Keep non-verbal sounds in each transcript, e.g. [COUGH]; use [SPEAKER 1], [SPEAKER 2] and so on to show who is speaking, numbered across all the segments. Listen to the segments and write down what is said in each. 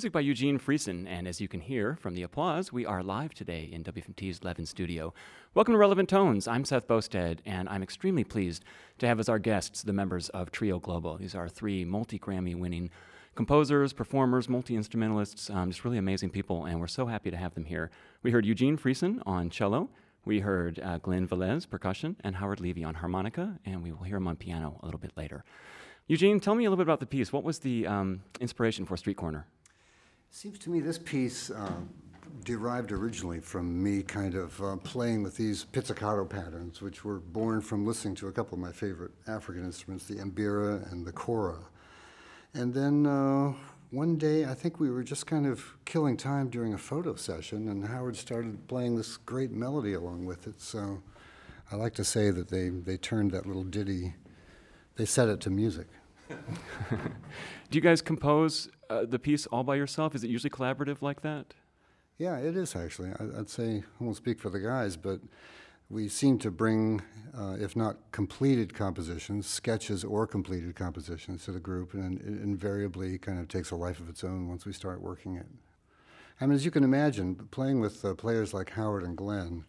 [SPEAKER 1] Music by Eugene Friesen, and as you can hear from the applause, we are live today in WFMT's Levin studio. Welcome to Relevant Tones. I'm Seth Boustead, and I'm extremely pleased to have as our guests the members of Trio Globo. These are three multi Grammy winning composers, performers, multi instrumentalists, um, just really amazing people, and we're so happy to have them here. We heard Eugene Friesen on cello, we heard uh, Glenn Velez percussion, and Howard Levy on harmonica, and we will hear him on piano a little bit later. Eugene, tell me a little bit about the piece. What was the um, inspiration for Street Corner?
[SPEAKER 2] Seems to me this piece uh, derived originally from me kind of uh, playing with these pizzicato patterns, which were born from listening to a couple of my favorite African instruments, the mbira and the kora. And then uh, one day, I think we were just kind of killing time during a photo session, and Howard started playing this great melody along with it. So I like to say that they, they turned that little ditty, they set it to music. [LAUGHS]
[SPEAKER 1] Do you guys compose uh, the piece all by yourself? Is it usually collaborative like that?
[SPEAKER 2] Yeah, it is actually. I, would say I won't speak for the guys, but we seem to bring, uh, if not completed compositions, sketches or completed compositions to the group, and it invariably kind of takes a life of its own once we start working it. I mean, as you can imagine, playing with uh, players like Howard and Glenn,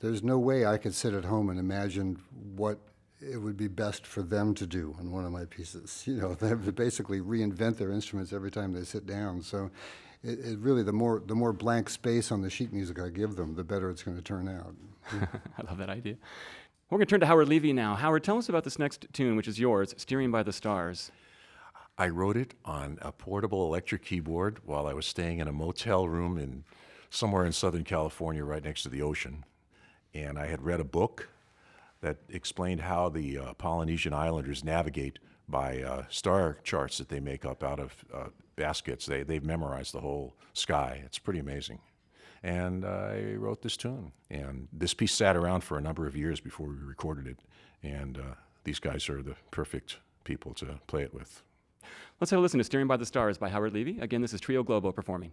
[SPEAKER 2] there's no way I could sit at home and imagine what it would be best for them to do on one of my pieces. [LAUGHS] You know, they have to basically reinvent their instruments every time they sit down. So, it, it really the more the more blank space on the sheet music I give them, the better it's going to turn out. [LAUGHS]
[SPEAKER 1] I love that idea. We're going to turn to Howard Levy now. Howard, tell us about this next tune, which is yours, "Steering by the Stars."
[SPEAKER 3] I wrote it on a portable electric keyboard while I was staying in a motel room in somewhere in Southern California, right next to the ocean. And I had read a book that explained how the uh, Polynesian islanders navigate by uh, star charts that they make up out of uh, baskets. They, they've memorized the whole sky. It's pretty amazing. And I wrote this tune. And this piece sat around for a number of years before we recorded it. And uh, these guys are the perfect people to play it with.
[SPEAKER 1] Let's have a listen to Steering by the Stars by Howard Levy. Again, this is Trio Globo performing.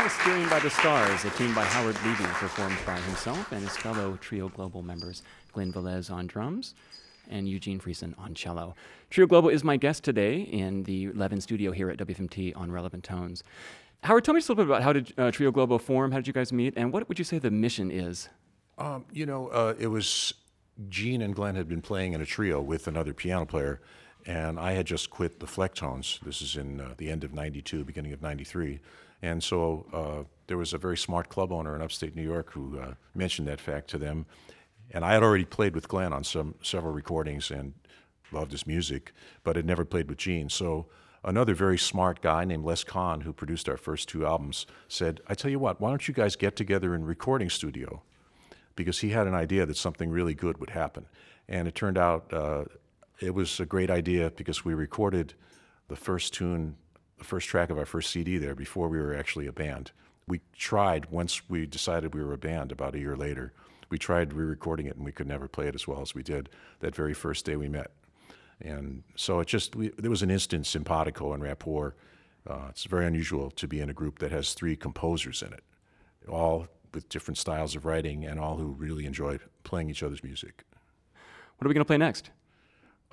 [SPEAKER 1] By the Stars, a tune by Howard Levy, performed by himself and his fellow Trio Globo members, Glenn Velez on drums and Eugene Friesen on cello. Trio Globo is my guest today in the Levin studio here at WFMT on Relevant Tones. Howard, tell me just a little bit about how did uh, Trio Globo form? How did you guys meet? And what would you say the mission is?
[SPEAKER 3] Um, you know, uh, it was Gene and Glenn had been playing in a trio with another piano player, and I had just quit the Flecktones. This is in uh, the end of 92, beginning of 93. And so uh, there was a very smart club owner in upstate New York who uh, mentioned that fact to them. And I had already played with Glenn on some several recordings and loved his music, but had never played with Gene. So another very smart guy named Les Kahn, who produced our first two albums, said, I tell you what, why don't you guys get together in recording studio? Because he had an idea that something really good would happen. And it turned out uh, it was a great idea because we recorded the first tune, the first track of our first CD there before we were actually a band. We tried once we decided we were a band about a year later. We tried re recording it and we could never play it as well as we did that very first day we met. And so it just, we, there was an instant simpatico and rapport. Uh, it's very unusual to be in a group that has three composers in it, all with different styles of writing and all who really enjoy playing each other's music.
[SPEAKER 1] What are we going to play next?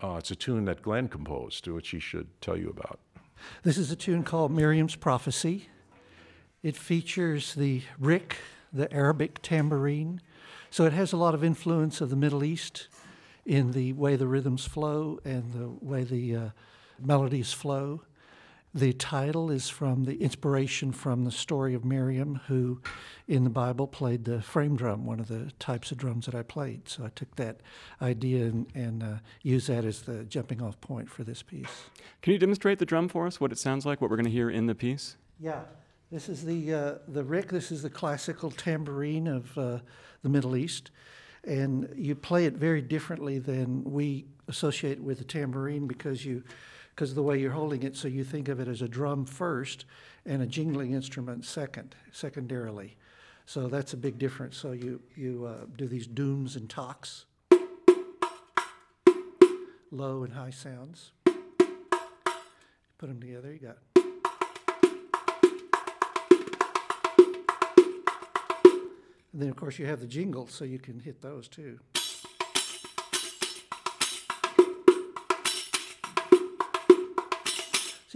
[SPEAKER 3] Uh, it's a tune that Glenn composed, which he should tell you about.
[SPEAKER 4] This is a tune called Miriam's Prophecy. It features the rik, the Arabic tambourine. So it has a lot of influence of the Middle East in the way the rhythms flow and the way the uh, melodies flow. The title is from the inspiration from the story of Miriam, who in the Bible played the frame drum, one of the types of drums that I played. So I took that idea and, and uh, used that as the jumping off point for this piece.
[SPEAKER 1] Can you demonstrate the drum for us, what it sounds like, what we're going to hear in the piece?
[SPEAKER 4] Yeah. This is the, uh, the rik, this is the classical tambourine of uh, the Middle East and you play it very differently than we associate with the tambourine because you because the way you're holding it so you think of it as a drum first and a jingling instrument second secondarily. So that's a big difference. So you you uh, do these dooms and talks low and high sounds. Put them together you got And then, of course, you have the jingles, so you can hit those too.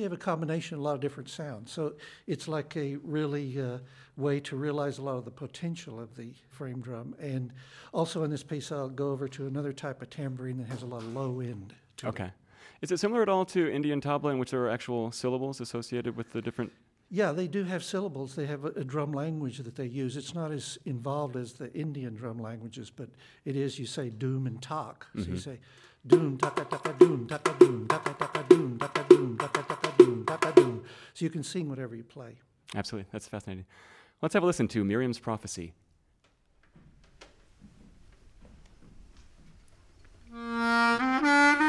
[SPEAKER 4] You have a combination of a lot of different sounds. So it's like a really uh, way to realize a lot of the potential of the frame drum. And also in this piece, I'll go over to another type of tambourine that has a lot of low end to it.
[SPEAKER 1] okay.
[SPEAKER 4] it.
[SPEAKER 1] Is it similar at all to Indian tabla, in which there are actual syllables associated with the different
[SPEAKER 4] yeah, they do have syllables. They have a, a, drum language that they use. It's not as involved as the Indian drum languages, but it is, you say doom and talk. Mm-hmm. So you mm-hmm. say doom, taka, taka, doom, taka, doom, taka, taka, doom, taka, doom, taka, taka, doom, taka, doom. So you can sing whatever you play.
[SPEAKER 1] Absolutely. That's fascinating. Let's have a listen to Miriam's Prophecy. [LAUGHS]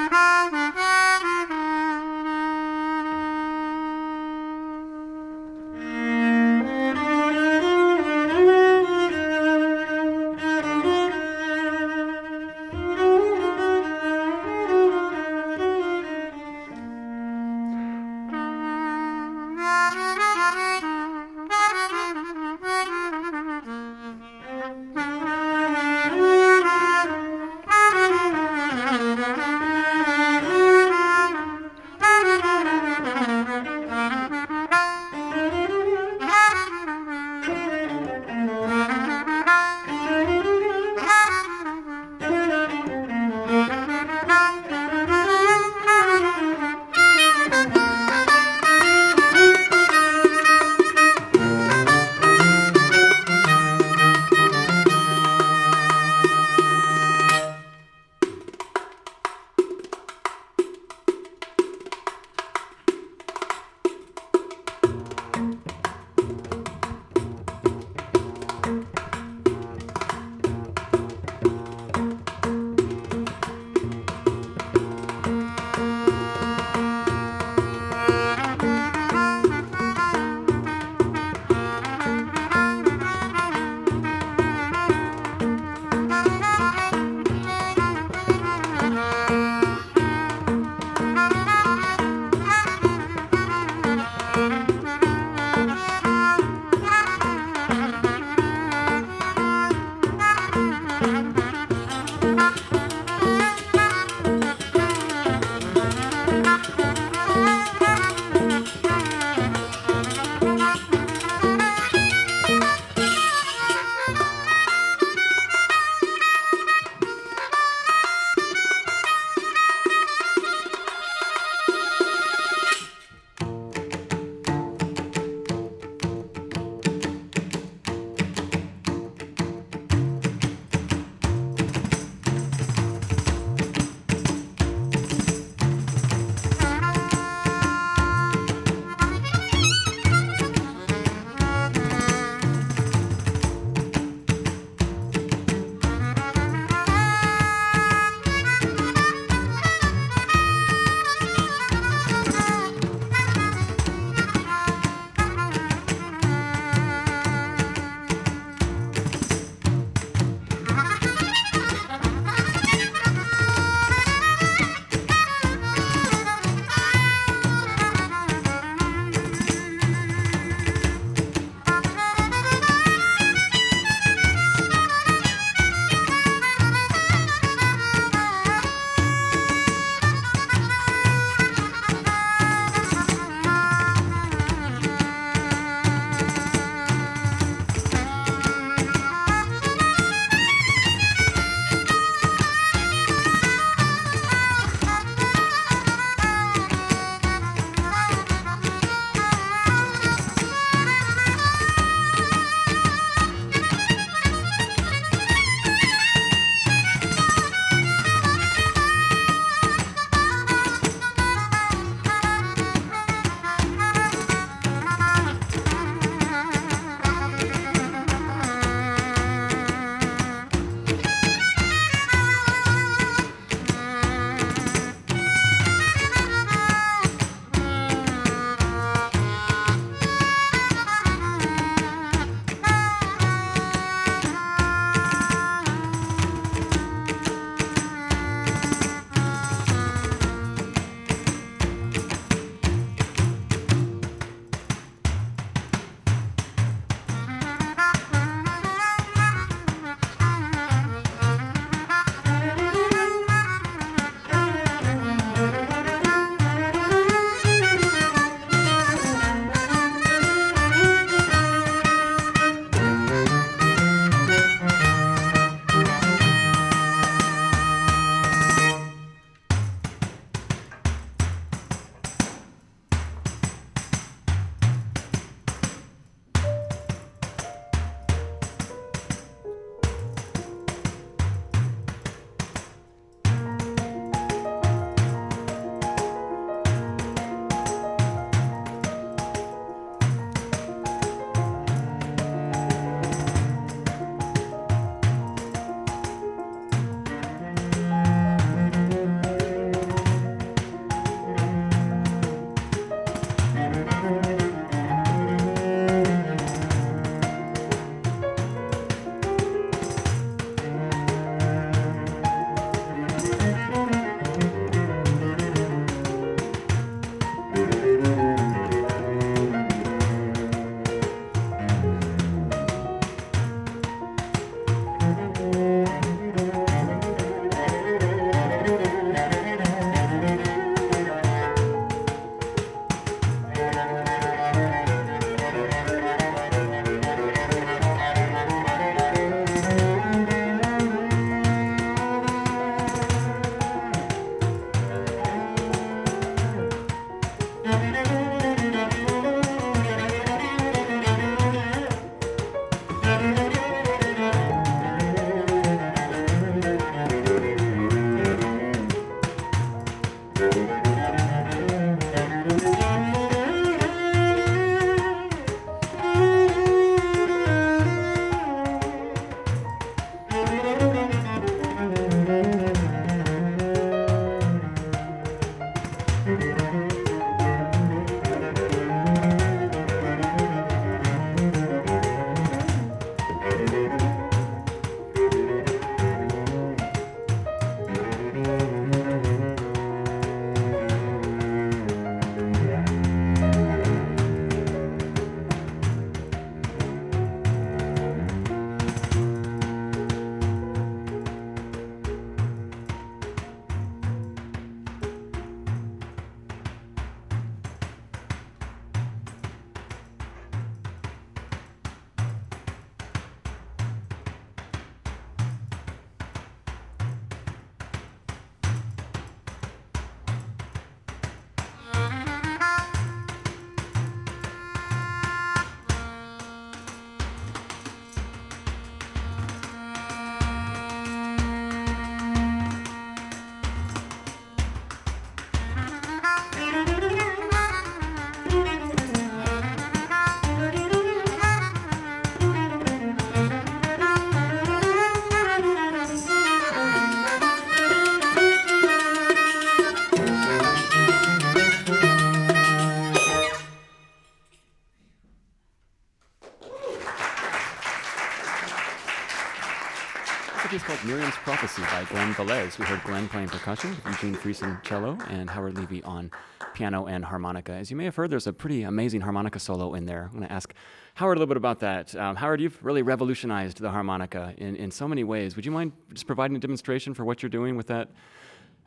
[SPEAKER 1] Is called Miriam's Prophecy by Glenn Velez. We heard Glenn playing percussion, Eugene Friesen cello, and Howard Levy on piano and harmonica. As you may have heard, there's a pretty amazing harmonica solo in there. I'm going to ask Howard a little bit about that. Um, Howard, you've really revolutionized the harmonica in, in so many ways. Would you mind just providing a demonstration for what you're doing with that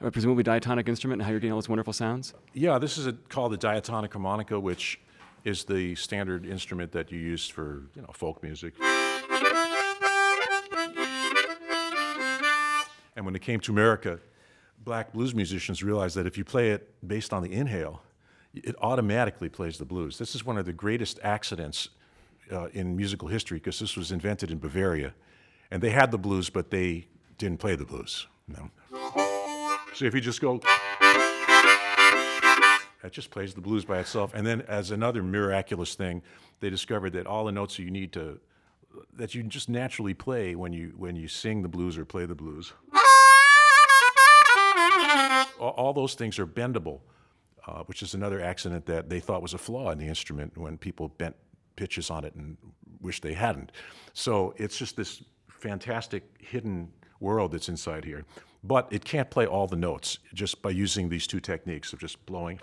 [SPEAKER 1] uh, presumably diatonic instrument and how you're getting all those wonderful sounds?
[SPEAKER 3] Yeah, this is a, called the diatonic harmonica, which is the standard instrument that you use for you know folk music. And when it came to America, black blues musicians realized that if you play it based on the inhale, it automatically plays the blues. This is one of the greatest accidents uh, in musical history because this was invented in Bavaria, and they had the blues, but they didn't play the blues. No. So if you just go, that just plays the blues by itself. And then, as another miraculous thing, they discovered that all the notes you need to that you just naturally play when you when you sing the blues or play the blues. All, all those things are bendable, uh, which is another accident that they thought was a flaw in the instrument when people bent pitches on it and wish they hadn't. So it's just this fantastic hidden world that's inside here. But it can't play all the notes just by using these two techniques of just blowing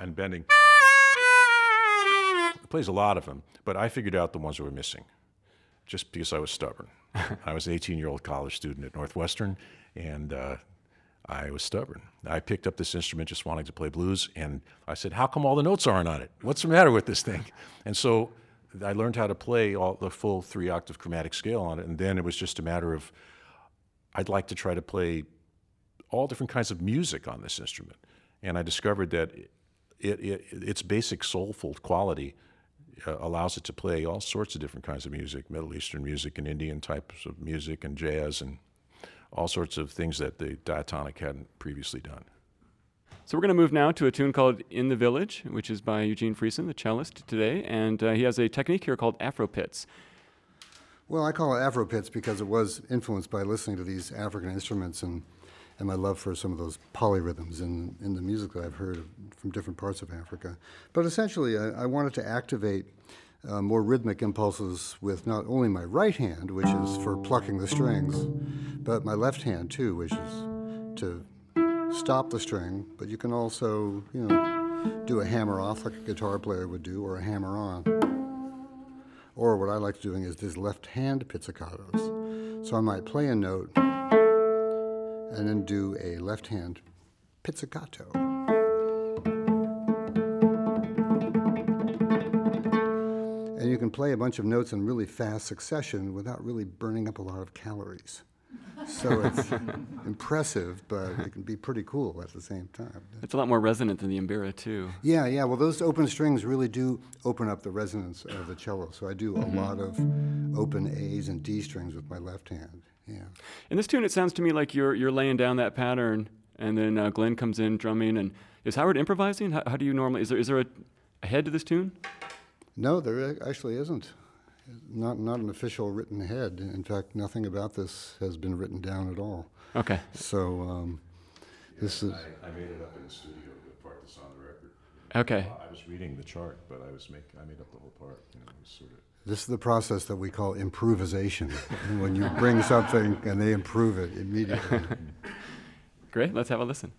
[SPEAKER 3] and bending. It plays a lot of them, but I figured out the ones that were missing just because I was stubborn. [LAUGHS] I was an 18 year old college student at Northwestern, and uh, I was stubborn. I picked up this instrument just wanting to play blues, and I said, How come all the notes aren't on it? What's the matter with this thing? And so I learned how to play all the full three octave chromatic scale on it, and then it was just a matter of I'd like to try to play all different kinds of music on this instrument. And I discovered that it, it, its basic soulful quality uh, allows it to play all sorts of different kinds of music Middle Eastern music and Indian types of music and jazz and all sorts of things that the diatonic hadn't previously done.
[SPEAKER 1] So we're going to move now to a tune called "In the Village," which is by Eugene Friesen, the cellist today, and uh, he has a technique here called Afro pits.
[SPEAKER 2] Well, I call it Afro pits because it was influenced by listening to these African instruments and and my love for some of those polyrhythms in, in the music that I've heard from different parts of Africa. But essentially, I, I wanted to activate uh, more rhythmic impulses with not only my right hand, which is for plucking the strings, but my left hand too, which is to stop the string. But you can also, you know, do a hammer off like a guitar player would do, or a hammer on. Or what I like doing is these left hand pizzicatos. So I might play a note and then do a left hand pizzicato. You can play a bunch of notes in really fast succession without really burning up a lot of calories. So it's [LAUGHS] impressive, but it can be pretty cool at the same time.
[SPEAKER 1] It's a lot more resonant than the mbira, too.
[SPEAKER 2] Yeah, yeah. Well, those open strings really do open up the resonance of the cello. So I do a mm-hmm. lot of open A's and D strings with my left hand. Yeah.
[SPEAKER 1] In this tune, it sounds to me like you're you're laying down that pattern, and then uh, Glenn comes in drumming. And is Howard improvising? How, how, do you normally? Is there is there a, a head to this tune?
[SPEAKER 2] No, there actually isn't. Not not an official written head. In fact, nothing about this has been written down at all.
[SPEAKER 1] Okay.
[SPEAKER 2] So um, this is.
[SPEAKER 3] I, I, made it up in the studio, the part that's on the record.
[SPEAKER 1] Okay.
[SPEAKER 3] I was reading the chart, but I was making I made up the whole part. You know, sort of
[SPEAKER 2] this is the process that we call improvisation. when you bring something and they improve it immediately. [LAUGHS]
[SPEAKER 1] Great, let's have a listen.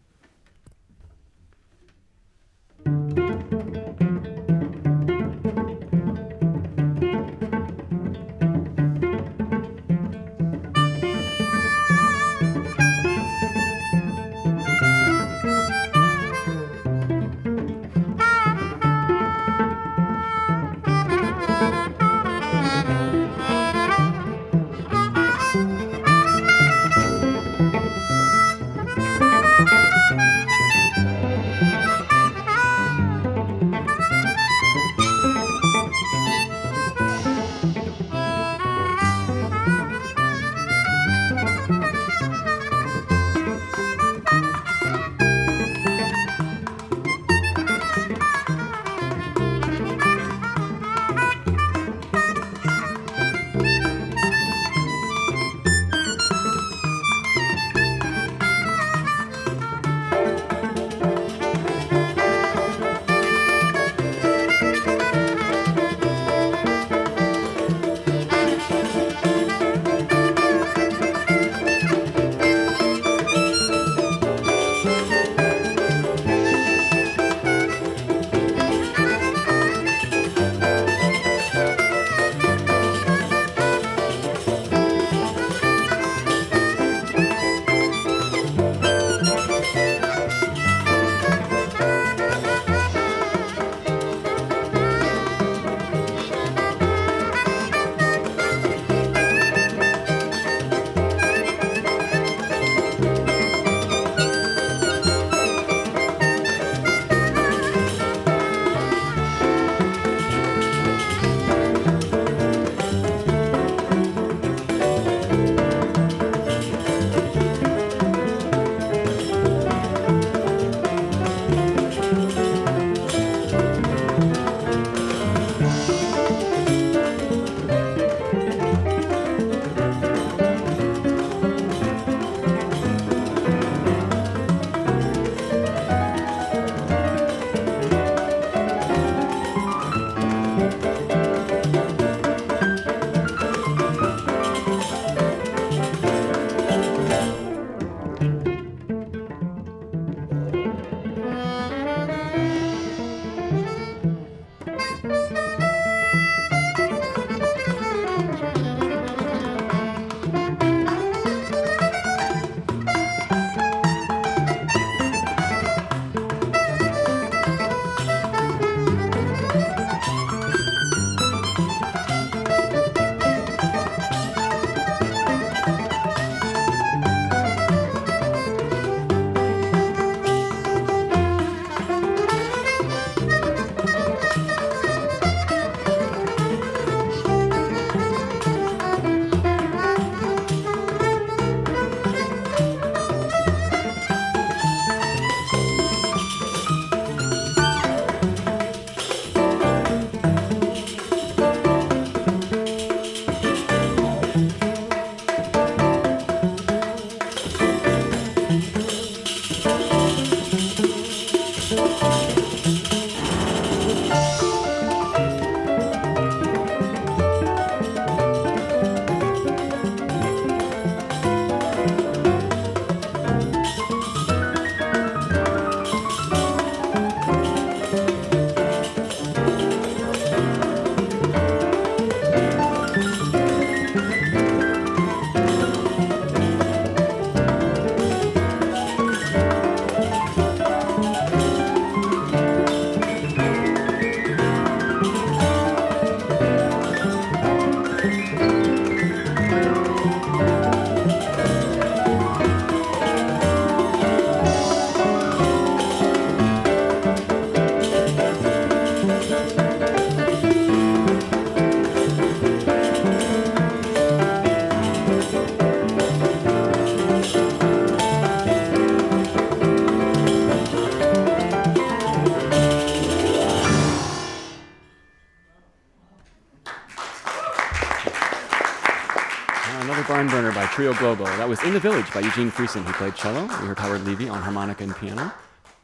[SPEAKER 1] Globo. That was In the Village by Eugene Friesen, who played cello. We heard Howard Levy on harmonica and piano,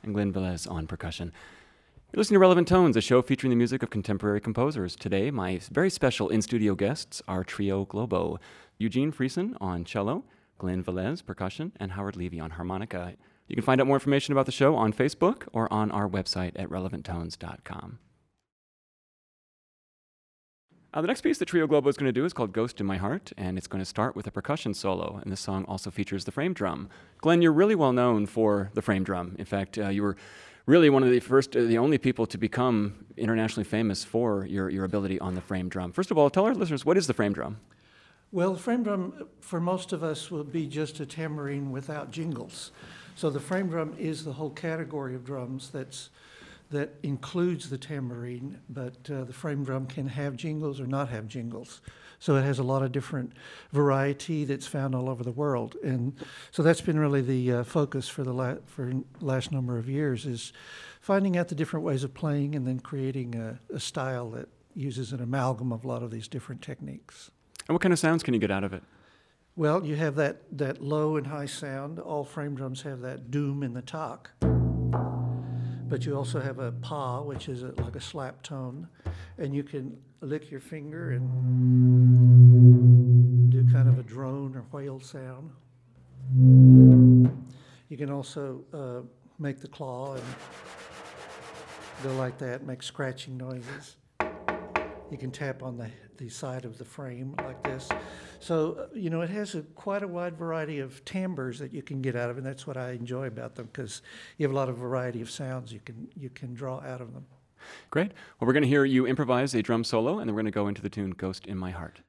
[SPEAKER 1] and Glenn Velez on percussion. You're listening to Relevant Tones, a show featuring the music of contemporary composers. Today, my very special in studio guests are Trio Globo Eugene Friesen on cello, Glenn Velez, percussion, and Howard Levy on harmonica. You can find out more information about the show on Facebook or on our website at relevanttones.com. Uh, the next piece that Trio Globo is going to do is called Ghost in My Heart, and it's going to start with a percussion solo. And this song also features the frame drum. Glenn, you're really well known for the frame drum. In fact, uh, you were really one of the first, uh, the only people to become internationally famous for your, your ability on the frame drum. First of all, tell our listeners what is the frame drum?
[SPEAKER 4] Well, the frame drum for most of us will be just a tambourine without jingles. So the frame drum is the whole category of drums that's that includes the tambourine, but uh, the frame drum can have jingles or not have jingles. So it has a lot of different variety that's found all over the world, and so that's been really the uh, focus for the la- for last number of years is finding out the different ways of playing and then creating a, a style that uses an amalgam of a lot of these different techniques.
[SPEAKER 1] And what kind of sounds can you get out of it?
[SPEAKER 4] Well, you have that, that low and high sound. All frame drums have that doom in the talk but you also have a pa, which is a, like a slap tone, and you can lick your finger and do kind of a drone or whale sound. You can also uh, make the claw and go like that, make scratching noises. You can tap on the, the side of the frame like this. So, uh, you know, it has a, quite a wide variety of timbres that you can get out of and that's what I enjoy about them because you have a lot of variety of sounds you can, you can draw out of them.
[SPEAKER 1] Great. Well, we're going to hear you improvise a drum solo, and then we're going to go into the tune Ghost in My Heart.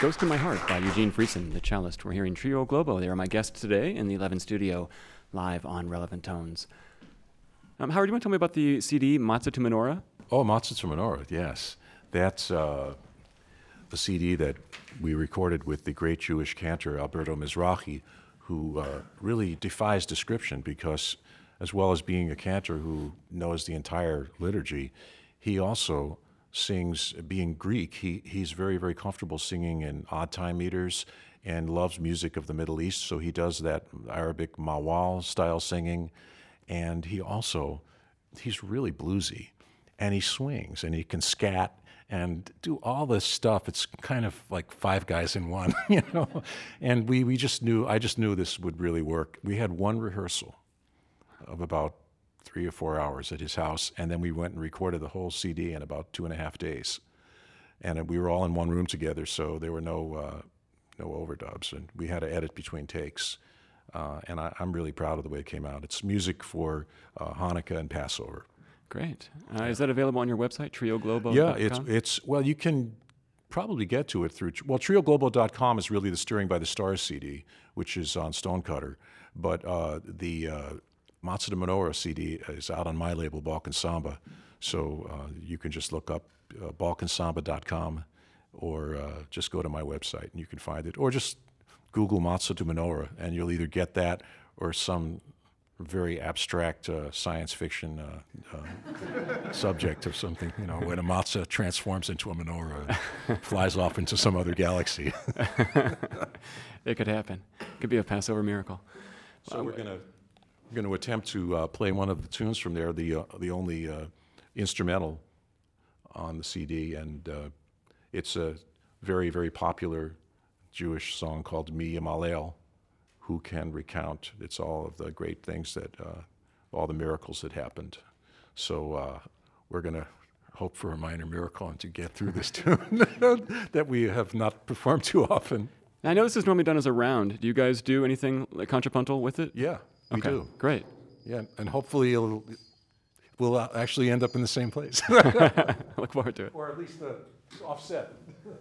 [SPEAKER 1] Ghost in My Heart by Eugene Friesen, the cellist. We're hearing Trio Globo. They are my guests today in the Levin studio, live on Relevant Tones. Um, Howard, you want to tell me about the CD, Matzah to Menorah?
[SPEAKER 3] Oh, Matzah to Menorah, yes. That's uh, the CD that we recorded with the great Jewish cantor Alberto Mizrahi, who uh, really defies description because, as well as being a cantor who knows the entire liturgy, he also sings, being Greek, he, he's very, very comfortable singing in odd time meters and loves music of the Middle East. So he does that Arabic mawal style singing. And he also, he's really bluesy and he swings and he can scat and do all this stuff. It's kind of like five guys in one, [LAUGHS] you know. And we, we just knew, I just knew this would really work. We had one rehearsal of about three or four hours at his house, and then we went and recorded the whole CD in about two and a half days. And we were all in one room together, so there were no uh, no overdubs, and we had to edit between takes. Uh, and I, am really proud of the way it came out. It's music for uh, Hanukkah and Passover.
[SPEAKER 1] Great. Uh, is that available on your website, trioglobo.com?
[SPEAKER 3] Yeah, it's it's well, you can probably get to it through well, trioglobo.com is really the Steering by the Stars CD, which is on Stonecutter, but uh, the Matzah to Menorah CD is out on my label, Balkan Samba. So uh, you can just look up uh, balkansamba.com or uh, just go to my website and you can find it. Or just Google Matzah to Menorah and you'll either get that or some very abstract uh, science fiction uh, uh, [LAUGHS] subject of something, you know, when a matzah transforms into a menorah and [LAUGHS] flies off into some other galaxy. [LAUGHS]
[SPEAKER 1] it could happen. It could be a Passover miracle.
[SPEAKER 3] So we're going to I'm going to attempt to uh, play one of the tunes from there, the uh, the only uh, instrumental on the CD, and uh, it's a very very popular Jewish song called Mi Yamalel. Who can recount? It's all of the great things that, uh, all the miracles that happened. So uh, we're going to hope for a minor miracle and to get through this [LAUGHS] tune [LAUGHS] that we have not performed too often.
[SPEAKER 1] I know this is normally done as a round. Do you guys do anything like contrapuntal with it?
[SPEAKER 3] Yeah, we
[SPEAKER 1] okay,
[SPEAKER 3] do.
[SPEAKER 1] Great.
[SPEAKER 3] Yeah, and hopefully it'll, we'll actually end up in the same place. [LAUGHS]
[SPEAKER 1] Look forward to it.
[SPEAKER 3] Or at least the offset. [LAUGHS]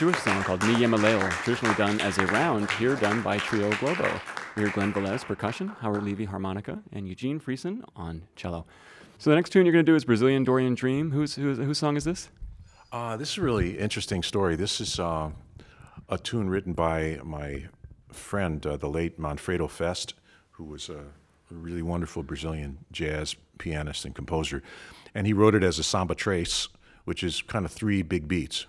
[SPEAKER 1] Jewish song called Mi traditionally done as a round, here done by Trio Globo. We hear Glen Velez percussion, Howard Levy harmonica, and Eugene Friesen on cello. So the next tune you're going to do is Brazilian Dorian Dream. Whose, whose, whose song is this?
[SPEAKER 3] Uh, this is a really interesting story. This is uh, a tune written by my friend, uh, the late Manfredo Fest, who was a really wonderful Brazilian jazz pianist and composer. And he wrote it as a samba trace, which is kind of three big beats.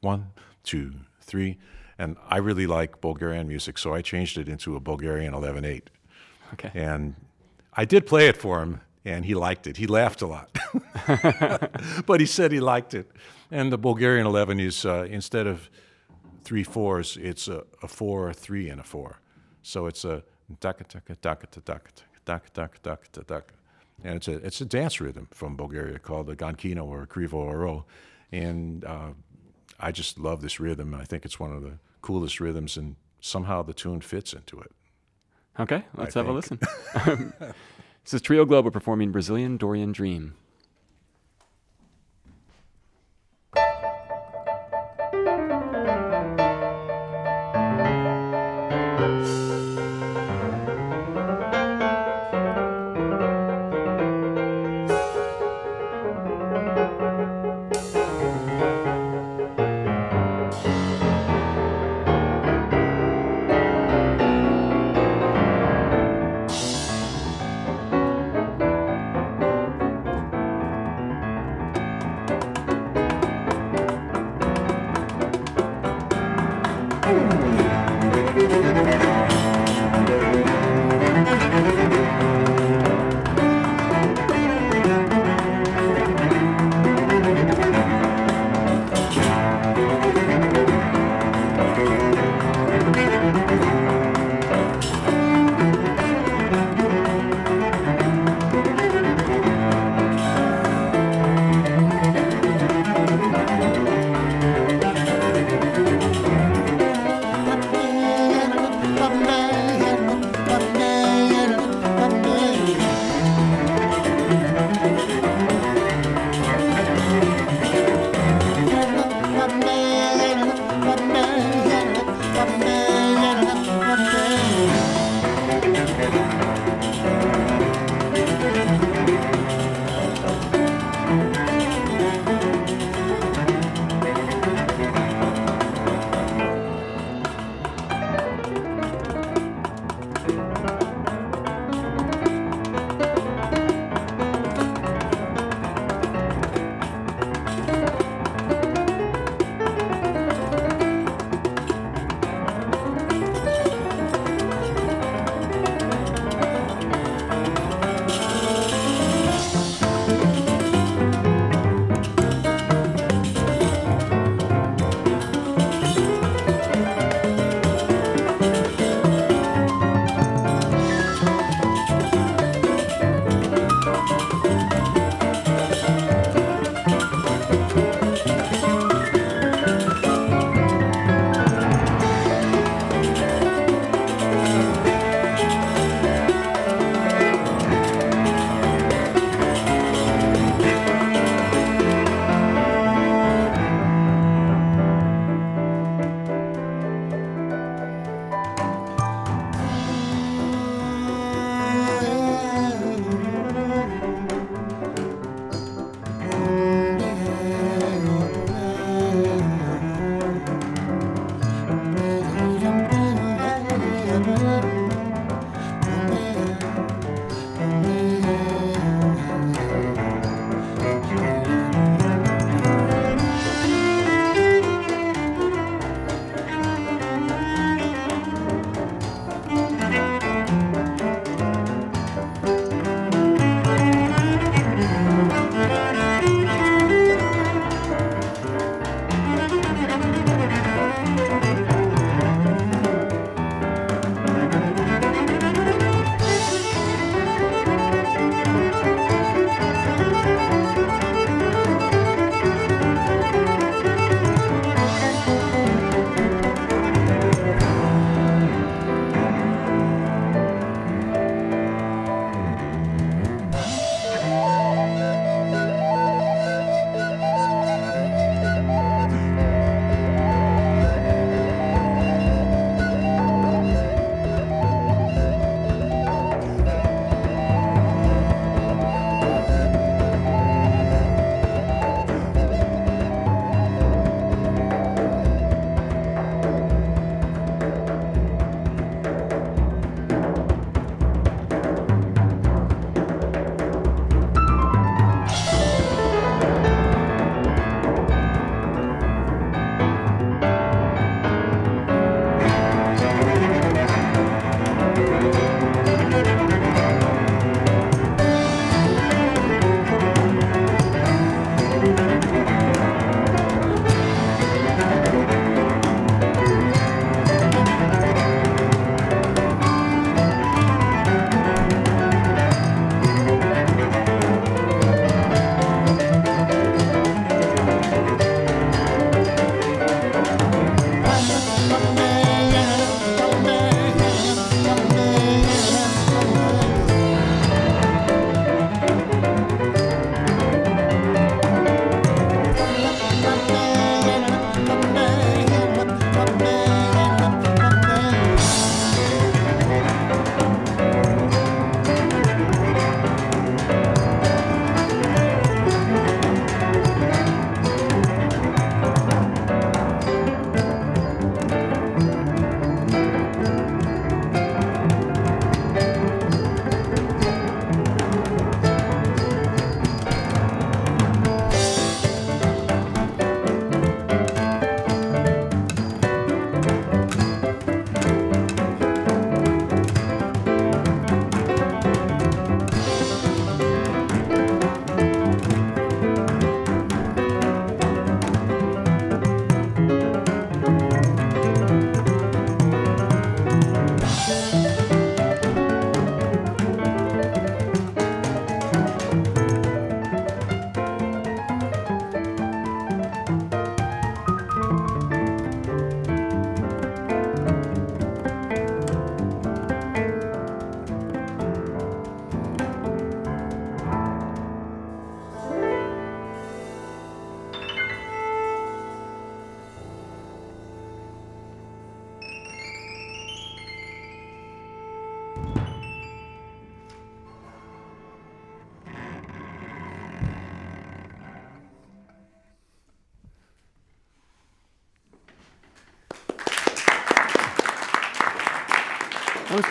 [SPEAKER 3] One, two, three. And I really like Bulgarian music, so I changed it into a Bulgarian 11 8.
[SPEAKER 1] Okay.
[SPEAKER 3] And I did play it for him, and he liked it. He laughed a lot, [LAUGHS] but he said he liked it. And the Bulgarian 11 is uh, instead of three fours, it's a, a four, a three, and a four. So it's a taka taka taka taka taka taka taka taka and it's a it's a dance rhythm from Bulgaria called the gankino or krivo oro, and uh, I just love this rhythm. I think it's one of the coolest rhythms, and somehow the tune fits into it.
[SPEAKER 1] Okay, let's
[SPEAKER 3] I
[SPEAKER 1] have a listen. [LAUGHS] this is Trio Globo performing Brazilian Dorian Dream.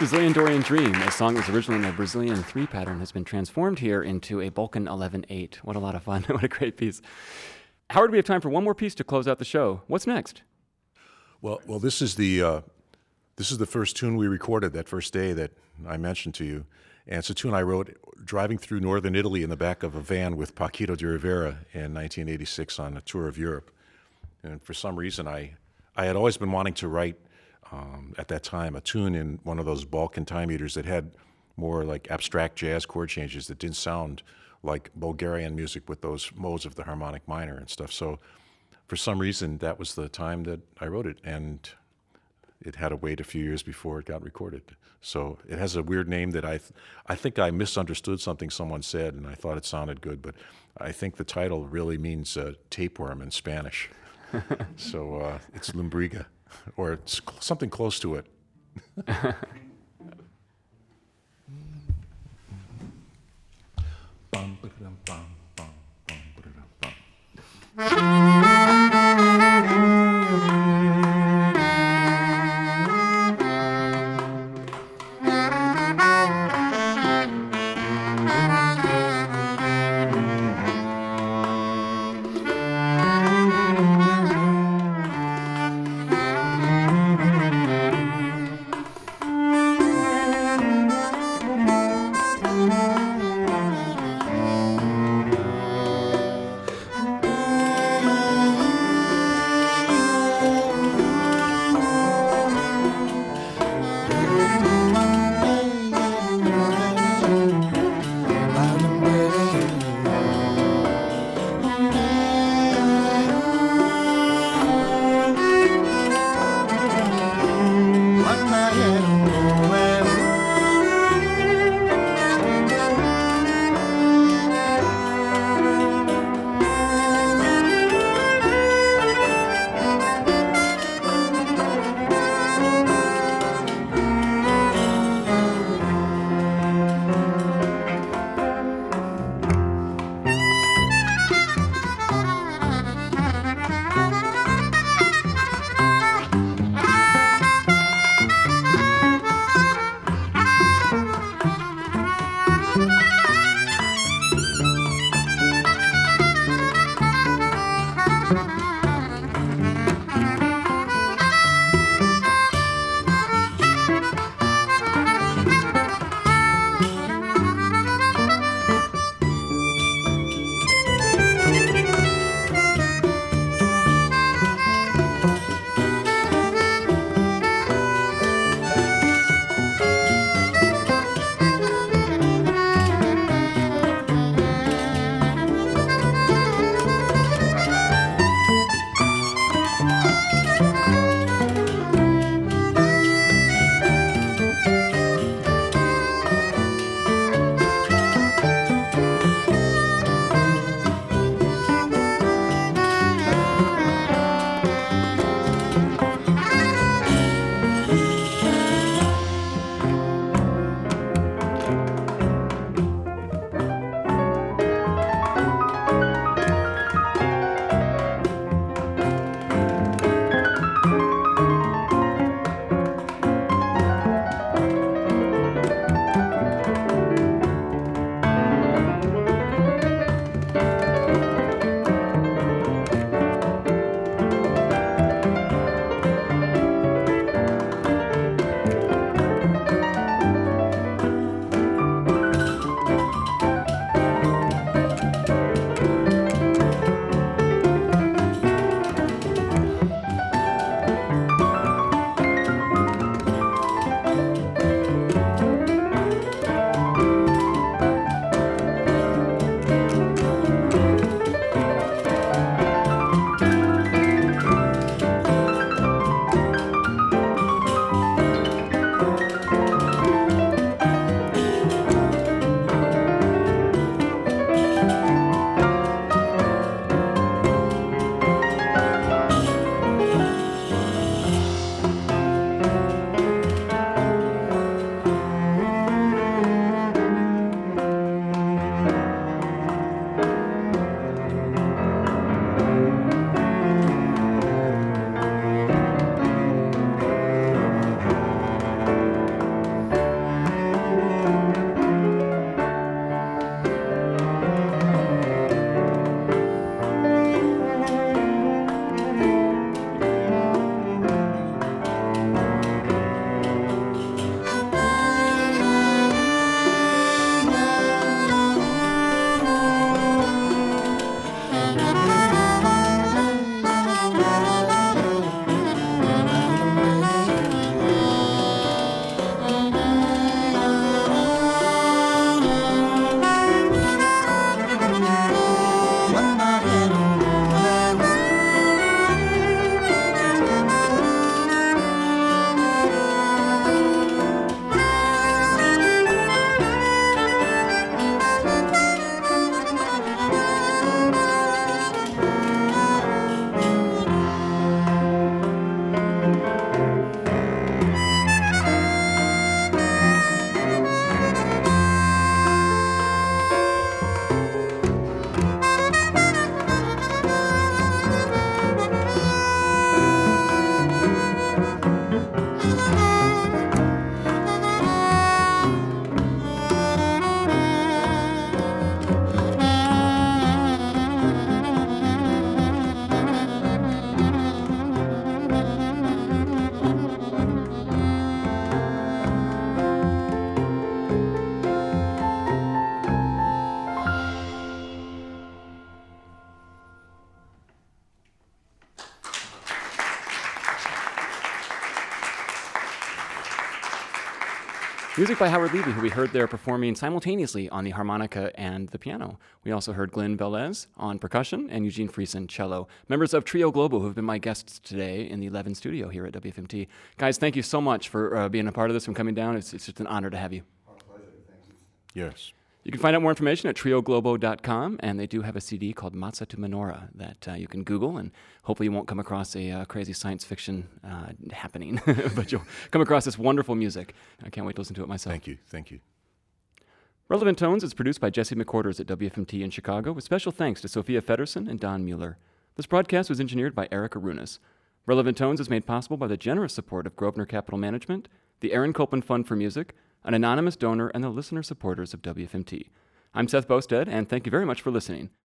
[SPEAKER 1] Brazilian Dorian Dream, a song that was originally in a Brazilian three pattern, has been transformed here into a Balkan 11 8. What a lot of fun. [LAUGHS] what a great piece. Howard, we have time for one more piece to close out the show. What's next?
[SPEAKER 3] Well, well, this is the uh, this is the first tune we recorded that first day that I mentioned to you, and it's a tune I wrote driving through northern Italy in the back of a van with Paquito D'Rivera in 1986 on a tour of Europe. And for some reason, I I had always been wanting to write um, at that time a tune in one of those Balkan time meters that had more like abstract jazz chord changes that didn't sound like Bulgarian music with those modes of the harmonic minor and stuff. So for some reason, that was the time that I wrote it, and it had to wait a few years before it got recorded. So it has a weird name that I, th- I think I misunderstood something someone said, and I thought it sounded good, but I think the title really means uh, tapeworm in Spanish. [LAUGHS] so uh, it's Lumbriga or something close to it. [LAUGHS]
[SPEAKER 1] Music by Howard Levy, who we heard there performing simultaneously on the harmonica and the piano. We also heard Glen Velez on percussion and Eugene Friesen cello, members of Trio Globo, who have been my guests today in the Levin studio here at WFMT. Guys, thank you so much for uh, being a part of this and coming down. It's, it's just an honor to have you.
[SPEAKER 3] Yes.
[SPEAKER 1] You can find out more information at trioglobo.com, and they do have a CD called Matzah to Menorah that uh, you can Google, and hopefully you won't come across a uh, crazy science fiction uh, happening, [LAUGHS] but you'll come across this wonderful music. I can't wait to listen to it myself.
[SPEAKER 3] Thank you. Thank you.
[SPEAKER 1] Relevant Tones is produced by Jesse McQuarters at WFMT in Chicago, with special thanks to Sophia Federson and Don Mueller. This broadcast was engineered by Eric Arunas. Relevant Tones is made possible by the generous support of Grosvenor Capital Management, the Aaron Copland Fund for Music, an anonymous donor, and the listener supporters of WFMT. I'm Seth Boustead, and thank you very much for listening.